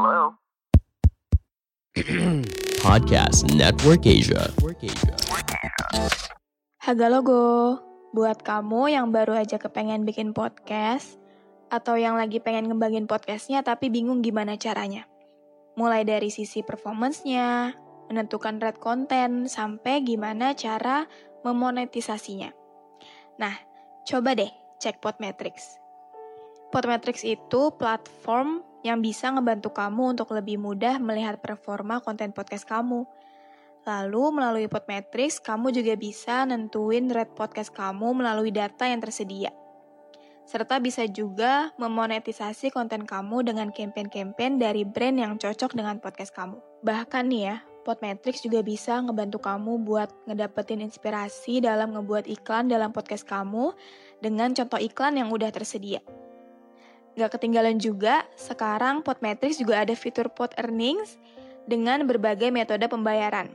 Hello? Podcast Network Asia. Haga logo, buat kamu yang baru aja kepengen bikin podcast, atau yang lagi pengen ngembangin podcastnya tapi bingung gimana caranya. Mulai dari sisi performance-nya, menentukan red content, sampai gimana cara memonetisasinya. Nah, coba deh cek Podmetrics. Podmetrics itu platform yang bisa ngebantu kamu untuk lebih mudah melihat performa konten podcast kamu. Lalu melalui Podmetrics, kamu juga bisa nentuin rate podcast kamu melalui data yang tersedia. Serta bisa juga memonetisasi konten kamu dengan campaign-campaign dari brand yang cocok dengan podcast kamu. Bahkan nih ya, Podmetrics juga bisa ngebantu kamu buat ngedapetin inspirasi dalam ngebuat iklan dalam podcast kamu dengan contoh iklan yang udah tersedia. Gak ketinggalan juga, sekarang Podmetrics juga ada fitur Pod Earnings dengan berbagai metode pembayaran.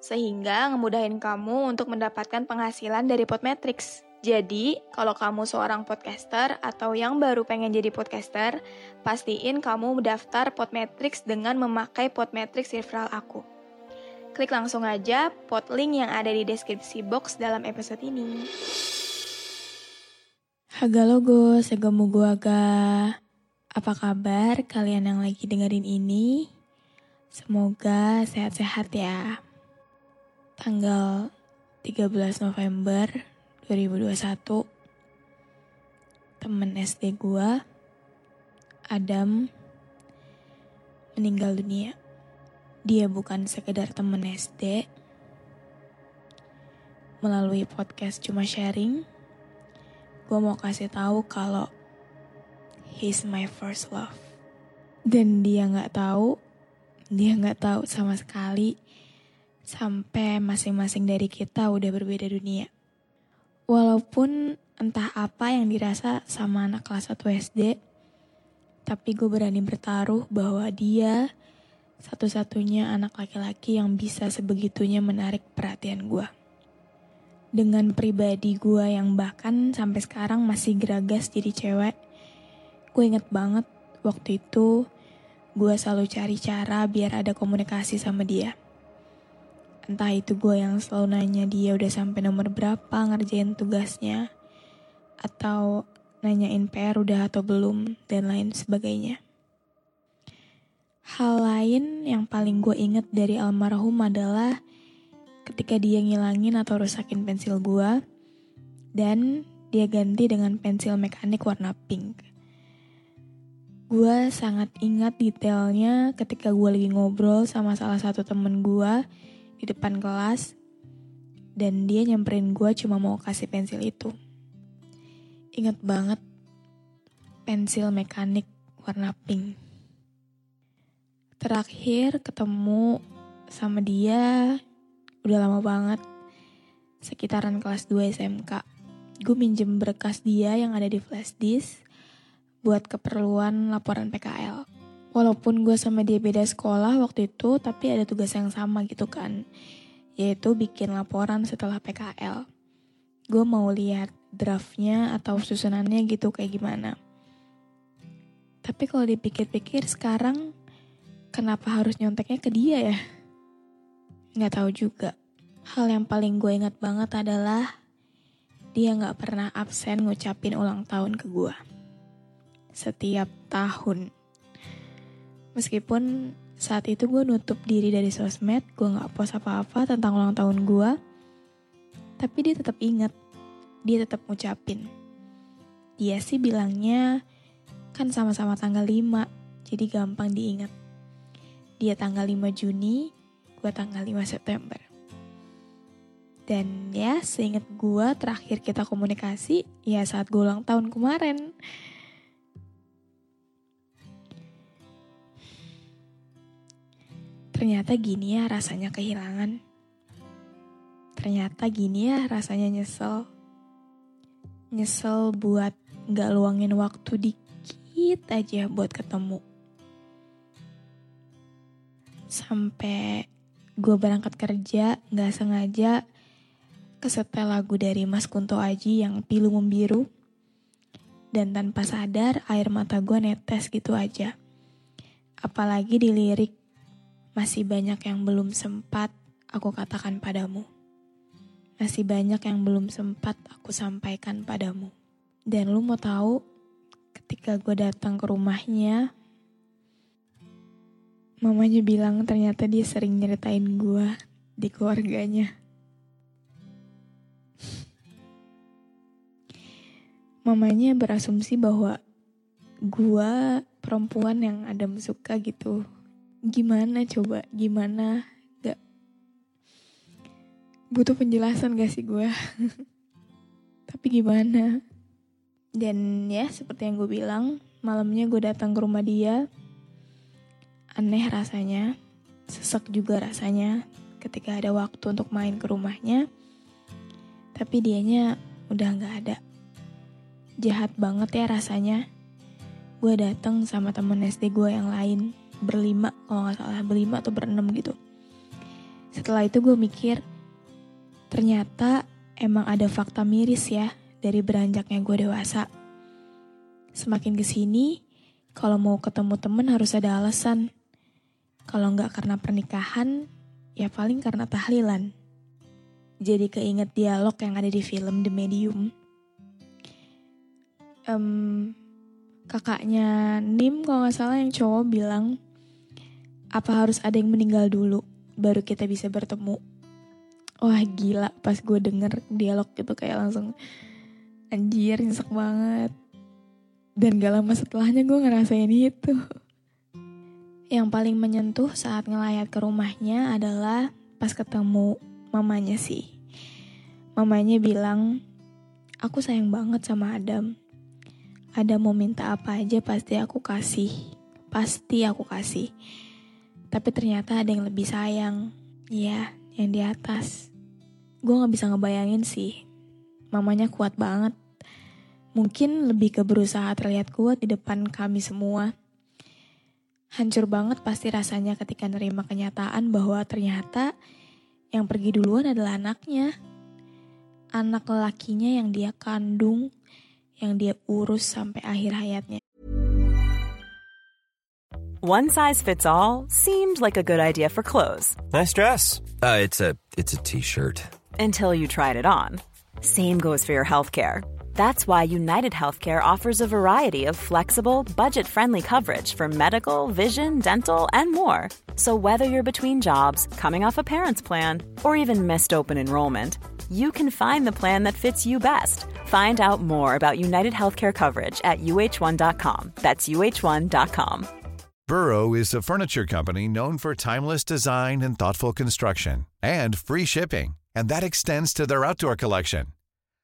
Sehingga ngemudahin kamu untuk mendapatkan penghasilan dari Podmetrics. Jadi, kalau kamu seorang podcaster atau yang baru pengen jadi podcaster, pastiin kamu mendaftar Podmetrics dengan memakai Podmetrics referral aku. Klik langsung aja pot link yang ada di deskripsi box dalam episode ini. Haga logo, segemu gua aga. Apa kabar kalian yang lagi dengerin ini? Semoga sehat-sehat ya. Tanggal 13 November 2021 temen SD gua Adam meninggal dunia. Dia bukan sekedar temen SD. Melalui podcast cuma sharing, gue mau kasih tahu kalau he's my first love. Dan dia nggak tahu, dia nggak tahu sama sekali sampai masing-masing dari kita udah berbeda dunia. Walaupun entah apa yang dirasa sama anak kelas 1 SD, tapi gue berani bertaruh bahwa dia satu-satunya anak laki-laki yang bisa sebegitunya menarik perhatian gue. Dengan pribadi gue yang bahkan sampai sekarang masih geragas jadi cewek, gue inget banget waktu itu gue selalu cari cara biar ada komunikasi sama dia. Entah itu gue yang selalu nanya dia udah sampai nomor berapa ngerjain tugasnya, atau nanyain PR udah atau belum, dan lain sebagainya. Hal lain yang paling gue inget dari almarhum adalah ketika dia ngilangin atau rusakin pensil gue, dan dia ganti dengan pensil mekanik warna pink. Gue sangat ingat detailnya ketika gue lagi ngobrol sama salah satu temen gue di depan kelas, dan dia nyamperin gue cuma mau kasih pensil itu. Ingat banget pensil mekanik warna pink. Terakhir ketemu sama dia udah lama banget, sekitaran kelas 2 SMK. Gue minjem berkas dia yang ada di flash disk buat keperluan laporan PKL. Walaupun gue sama dia beda sekolah waktu itu, tapi ada tugas yang sama gitu kan. Yaitu bikin laporan setelah PKL. Gue mau lihat draftnya atau susunannya gitu kayak gimana. Tapi kalau dipikir-pikir sekarang, kenapa harus nyonteknya ke dia ya? Nggak tahu juga. Hal yang paling gue ingat banget adalah dia nggak pernah absen ngucapin ulang tahun ke gue. Setiap tahun. Meskipun saat itu gue nutup diri dari sosmed, gue gak post apa-apa tentang ulang tahun gue. Tapi dia tetap inget, dia tetap ngucapin. Dia sih bilangnya kan sama-sama tanggal 5, jadi gampang diingat. Dia tanggal 5 Juni, gue tanggal 5 September. Dan ya seinget gue terakhir kita komunikasi Ya saat gue ulang tahun kemarin. Ternyata gini ya rasanya kehilangan. Ternyata gini ya rasanya nyesel. Nyesel buat gak luangin waktu dikit aja buat ketemu. Sampai gue berangkat kerja gak sengaja kesetel lagu dari Mas Kunto Aji yang pilu membiru. Dan tanpa sadar air mata gue netes gitu aja. Apalagi di lirik masih banyak yang belum sempat aku katakan padamu. Masih banyak yang belum sempat aku sampaikan padamu. Dan lu mau tahu, ketika gue datang ke rumahnya, mamanya bilang ternyata dia sering nyeritain gue di keluarganya. mamanya berasumsi bahwa gua perempuan yang Adam suka gitu. Gimana coba? Gimana? Gak butuh penjelasan gak sih gue? Tapi gimana? Dan ya seperti yang gue bilang, malamnya gue datang ke rumah dia. Aneh rasanya, sesek juga rasanya ketika ada waktu untuk main ke rumahnya. Tapi dianya udah gak ada jahat banget ya rasanya. Gue dateng sama temen SD gue yang lain, berlima kalau nggak salah, berlima atau berenam gitu. Setelah itu gue mikir, ternyata emang ada fakta miris ya dari beranjaknya gue dewasa. Semakin ke sini, kalau mau ketemu temen harus ada alasan. Kalau nggak karena pernikahan, ya paling karena tahlilan. Jadi keinget dialog yang ada di film The Medium um, kakaknya Nim kalau nggak salah yang cowok bilang apa harus ada yang meninggal dulu baru kita bisa bertemu. Wah gila pas gue denger dialog itu kayak langsung anjir nyesek banget. Dan gak lama setelahnya gue ngerasain itu. Yang paling menyentuh saat ngelayat ke rumahnya adalah pas ketemu mamanya sih. Mamanya bilang, aku sayang banget sama Adam. Ada mau minta apa aja pasti aku kasih. Pasti aku kasih. Tapi ternyata ada yang lebih sayang. Iya, yang di atas. Gue gak bisa ngebayangin sih. Mamanya kuat banget. Mungkin lebih ke berusaha terlihat kuat di depan kami semua. Hancur banget pasti rasanya ketika nerima kenyataan bahwa ternyata yang pergi duluan adalah anaknya. Anak lelakinya yang dia kandung, yang dia urus sampai akhir hayatnya. One size fits all seemed like a good idea for clothes. Nice dress. Uh, it's a it's a t-shirt. Until you tried it on. Same goes for your healthcare. That's why United Healthcare offers a variety of flexible, budget-friendly coverage for medical, vision, dental, and more. So whether you're between jobs, coming off a parent's plan, or even missed open enrollment, you can find the plan that fits you best. Find out more about United Healthcare coverage at uh1.com. That's uh1.com. Burrow is a furniture company known for timeless design and thoughtful construction and free shipping, and that extends to their outdoor collection.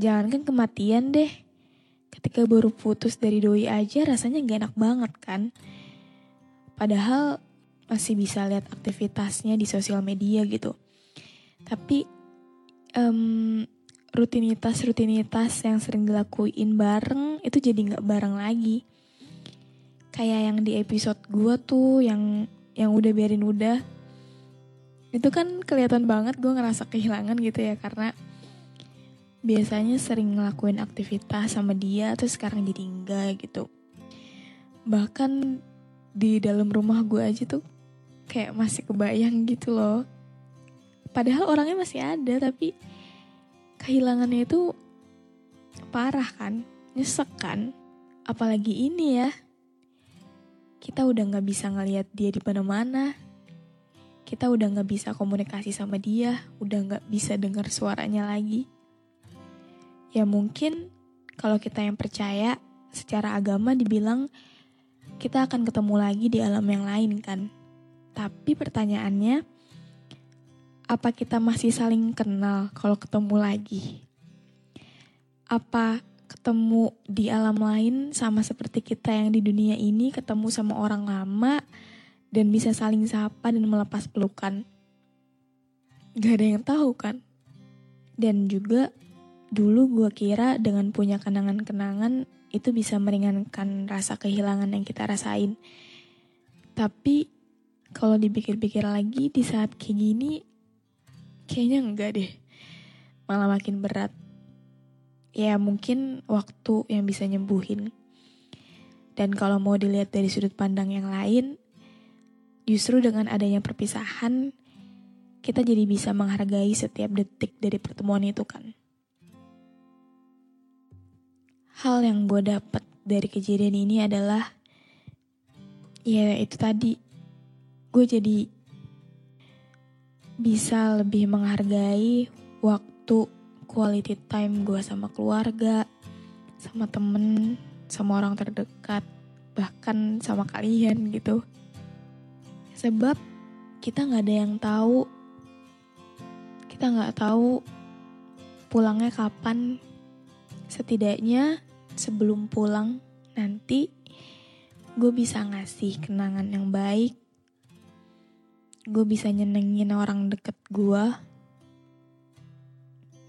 Jangankan kematian deh. Ketika baru putus dari doi aja rasanya gak enak banget kan. Padahal masih bisa lihat aktivitasnya di sosial media gitu. Tapi um, rutinitas-rutinitas yang sering dilakuin bareng itu jadi nggak bareng lagi. Kayak yang di episode gue tuh yang yang udah biarin udah. Itu kan kelihatan banget gue ngerasa kehilangan gitu ya karena biasanya sering ngelakuin aktivitas sama dia terus sekarang jadi enggak gitu. Bahkan di dalam rumah gue aja tuh kayak masih kebayang gitu loh. Padahal orangnya masih ada tapi kehilangannya itu parah kan. Nyesek kan? Apalagi ini ya. Kita udah gak bisa ngeliat dia di mana-mana. Kita udah gak bisa komunikasi sama dia, udah gak bisa dengar suaranya lagi. Ya mungkin kalau kita yang percaya, secara agama dibilang kita akan ketemu lagi di alam yang lain kan. Tapi pertanyaannya, apa kita masih saling kenal kalau ketemu lagi? Apa ketemu di alam lain sama seperti kita yang di dunia ini ketemu sama orang lama dan bisa saling sapa dan melepas pelukan? Gak ada yang tahu kan? Dan juga dulu gue kira dengan punya kenangan-kenangan itu bisa meringankan rasa kehilangan yang kita rasain. Tapi kalau dipikir-pikir lagi di saat kayak gini, kayaknya enggak deh. Malah makin berat ya mungkin waktu yang bisa nyembuhin. Dan kalau mau dilihat dari sudut pandang yang lain, justru dengan adanya perpisahan, kita jadi bisa menghargai setiap detik dari pertemuan itu kan. Hal yang gue dapat dari kejadian ini adalah, ya itu tadi, gue jadi bisa lebih menghargai waktu quality time gue sama keluarga, sama temen, sama orang terdekat, bahkan sama kalian gitu. Sebab kita nggak ada yang tahu, kita nggak tahu pulangnya kapan. Setidaknya sebelum pulang nanti gue bisa ngasih kenangan yang baik. Gue bisa nyenengin orang deket gue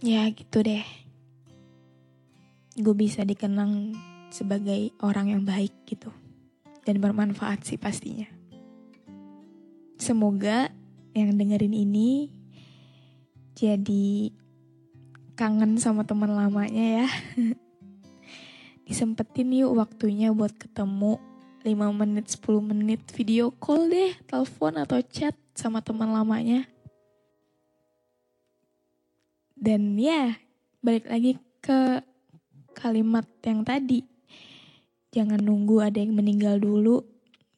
Ya gitu deh. Gue bisa dikenang sebagai orang yang baik gitu. Dan bermanfaat sih pastinya. Semoga yang dengerin ini jadi kangen sama teman lamanya ya. Disempetin yuk waktunya buat ketemu 5 menit 10 menit video call deh, telepon atau chat sama teman lamanya. Dan ya, balik lagi ke kalimat yang tadi. Jangan nunggu ada yang meninggal dulu,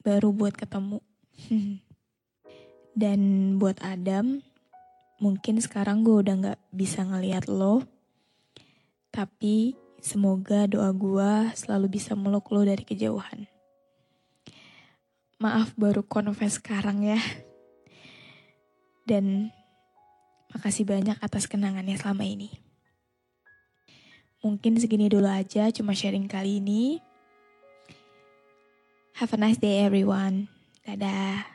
baru buat ketemu. Dan buat Adam, mungkin sekarang gue udah gak bisa ngeliat lo. Tapi semoga doa gue selalu bisa meluk lo dari kejauhan. Maaf baru confess sekarang ya. Dan Makasih banyak atas kenangannya selama ini. Mungkin segini dulu aja cuma sharing kali ini. Have a nice day everyone. Dadah.